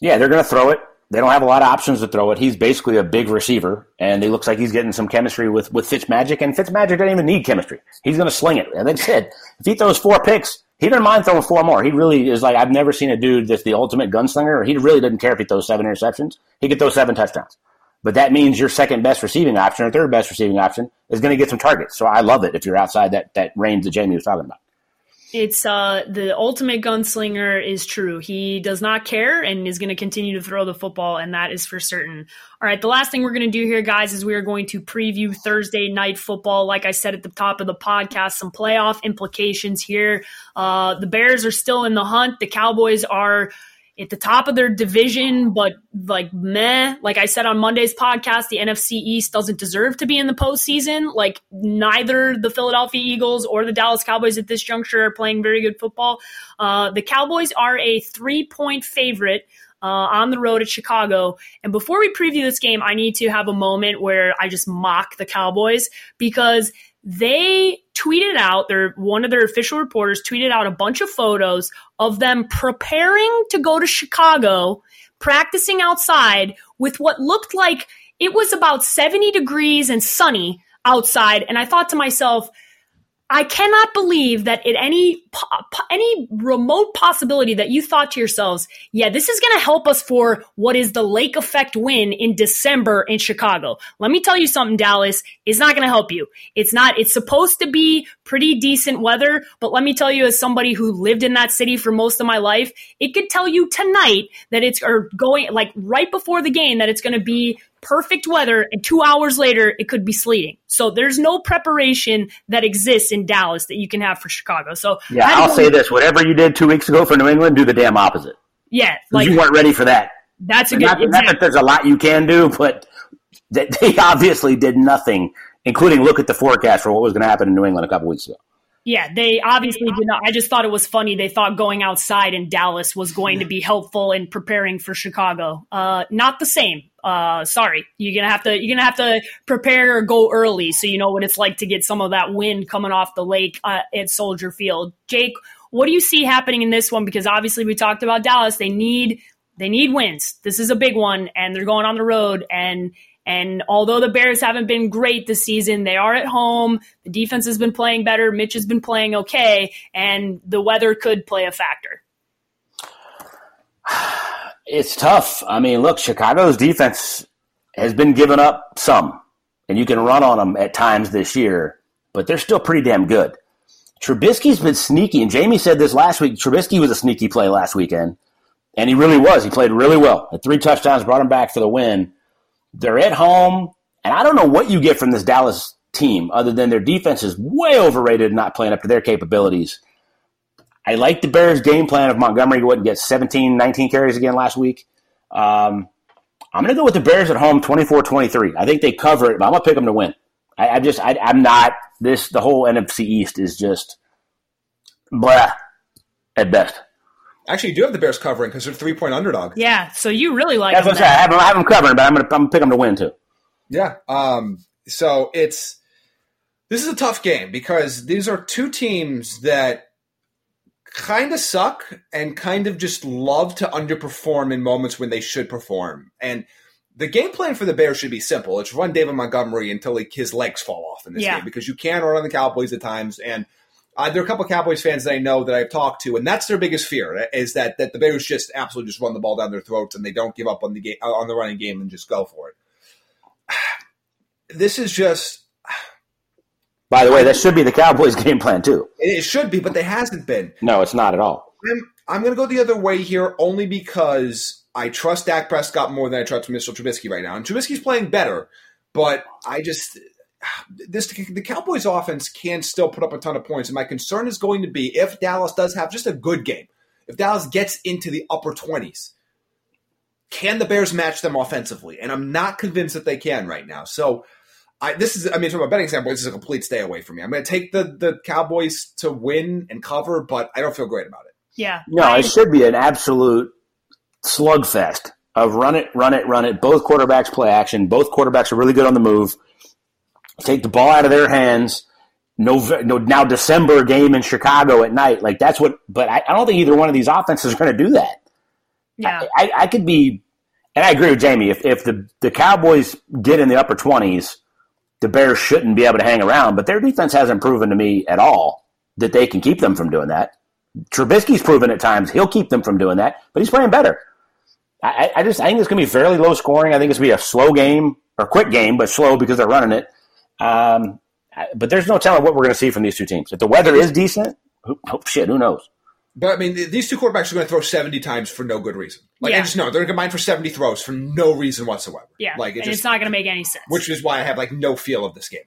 Yeah, they're going to throw it. They don't have a lot of options to throw it. He's basically a big receiver, and he looks like he's getting some chemistry with with Fitzmagic, and Fitzmagic doesn't even need chemistry. He's going to sling it. And they said, if he throws four picks, he doesn't mind throwing four more. He really is like I've never seen a dude that's the ultimate gunslinger. He really doesn't care if he throws seven interceptions. He could throw seven touchdowns. But that means your second best receiving option or third best receiving option is going to get some targets. So I love it if you're outside that that range that Jamie was talking about. It's uh, the ultimate gunslinger is true. He does not care and is going to continue to throw the football, and that is for certain. All right, the last thing we're going to do here, guys, is we are going to preview Thursday night football. Like I said at the top of the podcast, some playoff implications here. Uh, the Bears are still in the hunt. The Cowboys are at the top of their division, but like meh. Like I said on Monday's podcast, the NFC East doesn't deserve to be in the postseason. Like neither the Philadelphia Eagles or the Dallas Cowboys at this juncture are playing very good football. Uh, the Cowboys are a three point favorite. Uh, on the road at Chicago. And before we preview this game, I need to have a moment where I just mock the Cowboys because they tweeted out their one of their official reporters tweeted out a bunch of photos of them preparing to go to Chicago, practicing outside with what looked like it was about 70 degrees and sunny outside. And I thought to myself, I cannot believe that in any any remote possibility that you thought to yourselves, yeah, this is going to help us for what is the lake effect win in December in Chicago. Let me tell you something, Dallas, it's not going to help you. It's not. It's supposed to be pretty decent weather, but let me tell you, as somebody who lived in that city for most of my life, it could tell you tonight that it's or going like right before the game that it's going to be perfect weather, and two hours later, it could be sleeting. So there's no preparation that exists in Dallas that you can have for Chicago. So yeah, I'll say this: whatever you did two weeks ago for New England, do the damn opposite. Yeah, like you weren't ready for that. That's a good. Not, exactly. not that there's a lot you can do, but they obviously did nothing, including look at the forecast for what was going to happen in New England a couple weeks ago. Yeah, they obviously did not. I just thought it was funny. They thought going outside in Dallas was going to be helpful in preparing for Chicago. Uh, not the same. Uh, sorry, you're gonna have to you're gonna have to prepare or go early so you know what it's like to get some of that wind coming off the lake uh, at Soldier Field. Jake, what do you see happening in this one? Because obviously we talked about Dallas. They need they need wins. This is a big one, and they're going on the road and and although the Bears haven't been great this season, they are at home. The defense has been playing better. Mitch has been playing okay, and the weather could play a factor. It's tough. I mean, look, Chicago's defense has been giving up some, and you can run on them at times this year, but they're still pretty damn good. Trubisky's been sneaky, and Jamie said this last week. Trubisky was a sneaky play last weekend, and he really was. He played really well. Had three touchdowns, brought him back for the win. They're at home, and I don't know what you get from this Dallas team other than their defense is way overrated, and not playing up to their capabilities. I like the Bears' game plan of Montgomery wouldn't get 17, 19 carries again last week. Um, I'm going to go with the Bears at home 24 23. I think they cover it, but I'm going to pick them to win. I, I just, I, am not, this, the whole NFC East is just blah at best. Actually, you do have the Bears covering because they're three point underdog. Yeah, so you really like. That's what I I have, I have them covering, but I'm going to I'm pick them to win too. Yeah. Um. So it's this is a tough game because these are two teams that kind of suck and kind of just love to underperform in moments when they should perform. And the game plan for the Bears should be simple. It's run David Montgomery until he, his legs fall off in this Yeah. game because you can run on the Cowboys at times. And uh, there are a couple of Cowboys fans that I know that I've talked to, and that's their biggest fear is that that the Bears just absolutely just run the ball down their throats and they don't give up on the game uh, on the running game and just go for it. This is just By the way, that should be the Cowboys' game plan too. it should be, but they hasn't been. No, it's not at all. I'm I'm going to go the other way here only because I trust Dak Prescott more than I trust Mr. Trubisky right now. And Trubisky's playing better, but I just this the Cowboys offense can still put up a ton of points. And my concern is going to be if Dallas does have just a good game, if Dallas gets into the upper 20s, can the Bears match them offensively? And I'm not convinced that they can right now. So I, this is, I mean, from a betting standpoint, this is a complete stay away from me. I'm going to take the, the Cowboys to win and cover, but I don't feel great about it. Yeah. No, I- it should be an absolute slugfest of run it, run it, run it. Both quarterbacks play action. Both quarterbacks are really good on the move. Take the ball out of their hands. No, no now December game in Chicago at night. Like that's what. But I, I don't think either one of these offenses are going to do that. yeah. I, I could be, and I agree with Jamie. If if the the Cowboys get in the upper twenties, the Bears shouldn't be able to hang around. But their defense hasn't proven to me at all that they can keep them from doing that. Trubisky's proven at times he'll keep them from doing that, but he's playing better. I, I just I think it's going to be fairly low scoring. I think it's going to be a slow game or quick game, but slow because they're running it. Um, but there's no telling what we're going to see from these two teams. If the weather is decent, oh, shit, who knows? But I mean, these two quarterbacks are going to throw 70 times for no good reason. Like, I just know they're going to combine for 70 throws for no reason whatsoever. Yeah. Like, it and just, it's not going to make any sense. which is why I have like no feel of this game.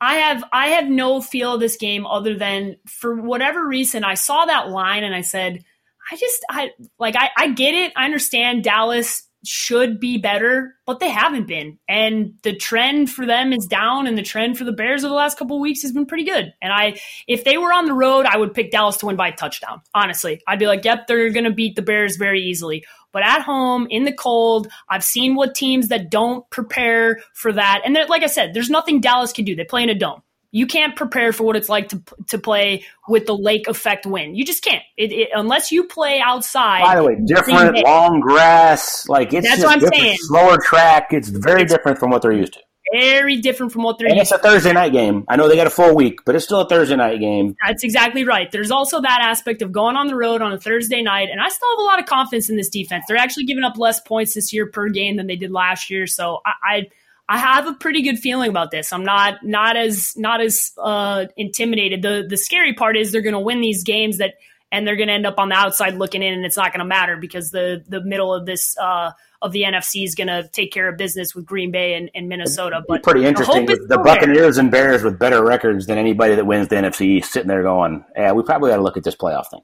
I have I have no feel of this game other than for whatever reason I saw that line and I said I just I like I, I get it I understand Dallas should be better but they haven't been and the trend for them is down and the trend for the Bears over the last couple weeks has been pretty good and I if they were on the road I would pick Dallas to win by a touchdown honestly I'd be like yep they're gonna beat the Bears very easily but at home in the cold, I've seen what teams that don't prepare for that. And like I said, there's nothing Dallas can do. They play in a dome. You can't prepare for what it's like to to play with the lake effect wind. You just can't. It, it, unless you play outside. By the way, different long grass, like it's That's what I'm saying. slower track. It's very different from what they're used to. very different from what they're And used it's a Thursday night game. I know they got a full week, but it's still a Thursday night game. That's exactly right. There's also that aspect of going on the road on a Thursday night, and I still have a lot of confidence in this defense. They're actually giving up less points this year per game than they did last year, so I. I I have a pretty good feeling about this. I'm not not as not as uh, intimidated. The the scary part is they're going to win these games that, and they're going to end up on the outside looking in, and it's not going to matter because the the middle of this uh, of the NFC is going to take care of business with Green Bay and, and Minnesota. But Pretty interesting. hope is With the there. Buccaneers and Bears with better records than anybody that wins the NFC East sitting there going, yeah, we probably got to look at this playoff thing.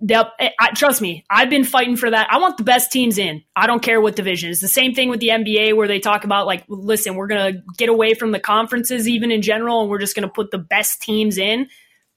Yep. Eh, I, I- trust me, I've been fighting for that. I want the best teams in. I don't care what division. It's the same thing with the NBA where they talk about like, listen, we're gonna get away from the conferences even in general, and we're just gonna put the best teams in.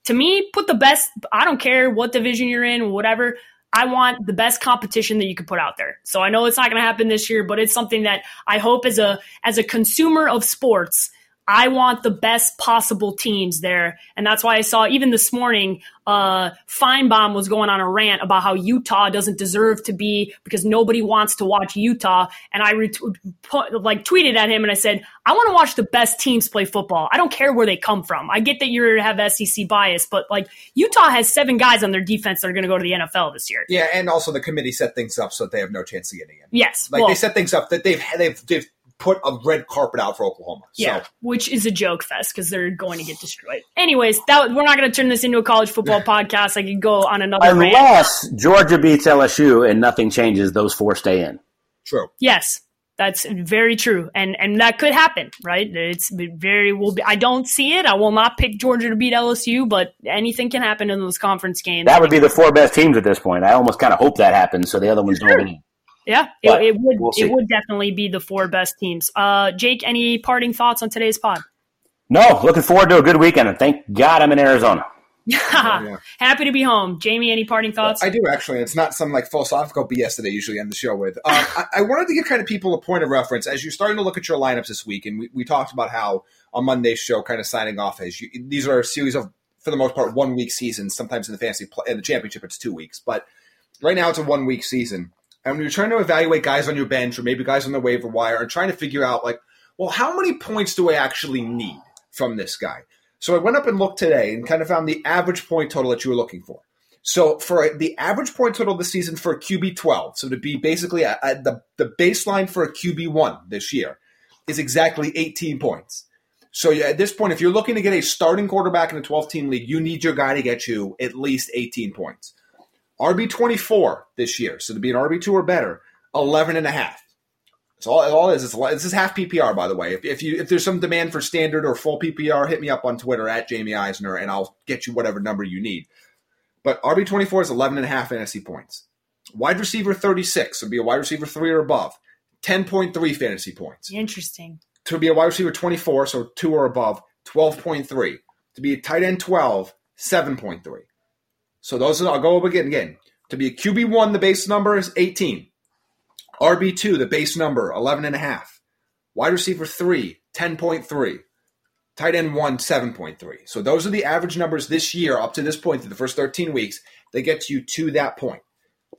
To me, put the best. I don't care what division you're in, whatever. I want the best competition that you can put out there. So I know it's not going to happen this year, but it's something that I hope as a as a consumer of sports, I want the best possible teams there, and that's why I saw even this morning, uh, Finebaum was going on a rant about how Utah doesn't deserve to be because nobody wants to watch Utah, and I ret- put, like tweeted at him and I said, I want to watch the best teams play football. I don't care where they come from. I get that you have SEC bias, but like Utah has seven guys on their defense that are going to go to the NFL this year. Yeah, and also the committee set things up so that they have no chance of getting in. Yes, Like well, they set things up that they've they've they've put a red carpet out for Oklahoma. Yeah, So which is a joke fest because they're going to get destroyed. Anyways, that we're not going to turn this into a college football podcast. I could go on another rant. Unless Georgia beats LSU and nothing changes, those four stay in. true. Yes, that's very true, and and that could happen, right? It's very will be. I don't see it. I will not pick Georgia to beat LSU, but anything can happen in those conference games. That would be the four best teams at this point. I almost kind of hope that happens so the other ones don't get in. Yeah, it, it would. we'll it would definitely be the four best teams. Uh, Jake, any parting thoughts on today's pod? No, looking forward to a good weekend, and thank God I'm in Arizona. yeah. Happy to be home. Jamie, any parting thoughts? I do actually. It's not some like philosophical BS that I usually end the show with. Um, I, I wanted to give kind of people a point of reference as you're starting to look at your lineups this week, and we, we talked about how on Monday's show, kind of signing off as you, these are a series of for the most part one week seasons. Sometimes in the fantasy play, in the championship it's two weeks, but right now it's a one week season. And when you're trying to evaluate guys on your bench or maybe guys on the waiver wire and trying to figure out like, well, how many points do I actually need from this guy? So I went up and looked today and kind of found the average point total that you were looking for. So for the average point total this season for a QB 12, so to be basically at, at the, the baseline for a QB 1 this year is exactly 18 points. So at this point, if you're looking to get a starting quarterback in a 12 team league, you need your guy to get you at least 18 points. RB 24 this year, so to be an RB 2 or better, 11 and a half. All, all is, this is half PPR, by the way. If, if you if there's some demand for standard or full PPR, hit me up on Twitter at Jamie Eisner, and I'll get you whatever number you need. But RB twenty four is eleven and a half fantasy points. Wide receiver thirty six would be a wide receiver three or above, ten point three fantasy points. Interesting. To be a wide receiver twenty four, so two or above, twelve point three. To be a tight end 12, 7.3. So those are, I'll go over again again. To be a QB one, the base number is eighteen. RB2, the base number, 11.5. Wide receiver 3, 10.3. Tight end 1, 7.3. So those are the average numbers this year up to this point through the first 13 weeks that gets you to that point.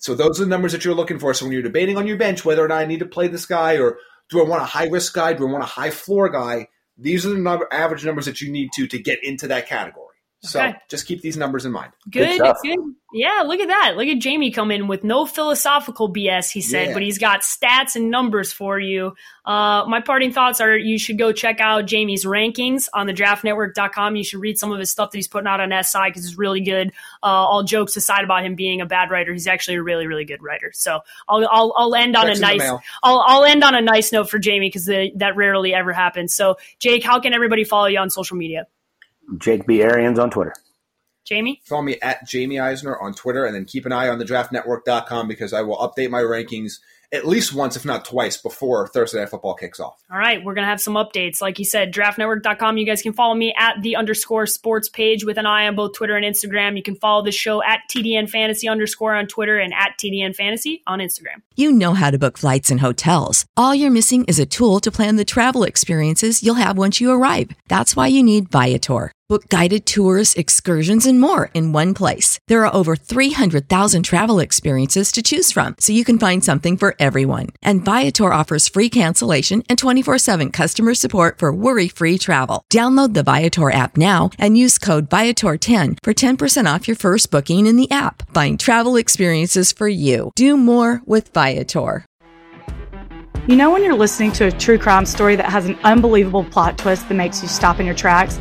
So those are the numbers that you're looking for. So when you're debating on your bench whether or not I need to play this guy or do I want a high risk guy, do I want a high floor guy, these are the number, average numbers that you need to to get into that category. So Okay. just keep these numbers in mind. Good, stuff. good. Yeah, look at that. Look at Jamie come in with no philosophical BS, he said, Yeah. but he's got stats and numbers for you. Uh, my parting thoughts are you should go check out Jamie's rankings on the draftnetwork.com. You should read some of his stuff that he's putting out on SI because it's really good. Uh, all jokes aside about him being a bad writer, he's actually a really, really good writer. So I'll, I'll, I'll end on Checks a nice. I'll, I'll end on a nice note for Jamie because that rarely ever happens. So Jake, how can everybody follow you on social media? Jake B. Arians on Twitter. Jamie? Follow me at Jamie Eisner on Twitter, and then keep an eye on the draftnetwork.com because I will update my rankings at least once, if not twice, before Thursday Night Football kicks off. All right, we're going to have some updates. Like you said, draftnetwork.com. You guys can follow me at the underscore sports page with an eye on both Twitter and Instagram. You can follow the show at TDN Fantasy underscore on Twitter and at TDN Fantasy on Instagram. You know how to book flights and hotels. All you're missing is a tool to plan the travel experiences you'll have once you arrive. That's why you need Viator. Book guided tours, excursions, and more in one place. There are over 300,000 travel experiences to choose from, so you can find something for everyone. And Viator offers free cancellation and 24 7 customer support for worry free travel. Download the Viator app now and use code Viator10 for 10% off your first booking in the app. Find travel experiences for you. Do more with Viator. You know, when you're listening to a true crime story that has an unbelievable plot twist that makes you stop in your tracks?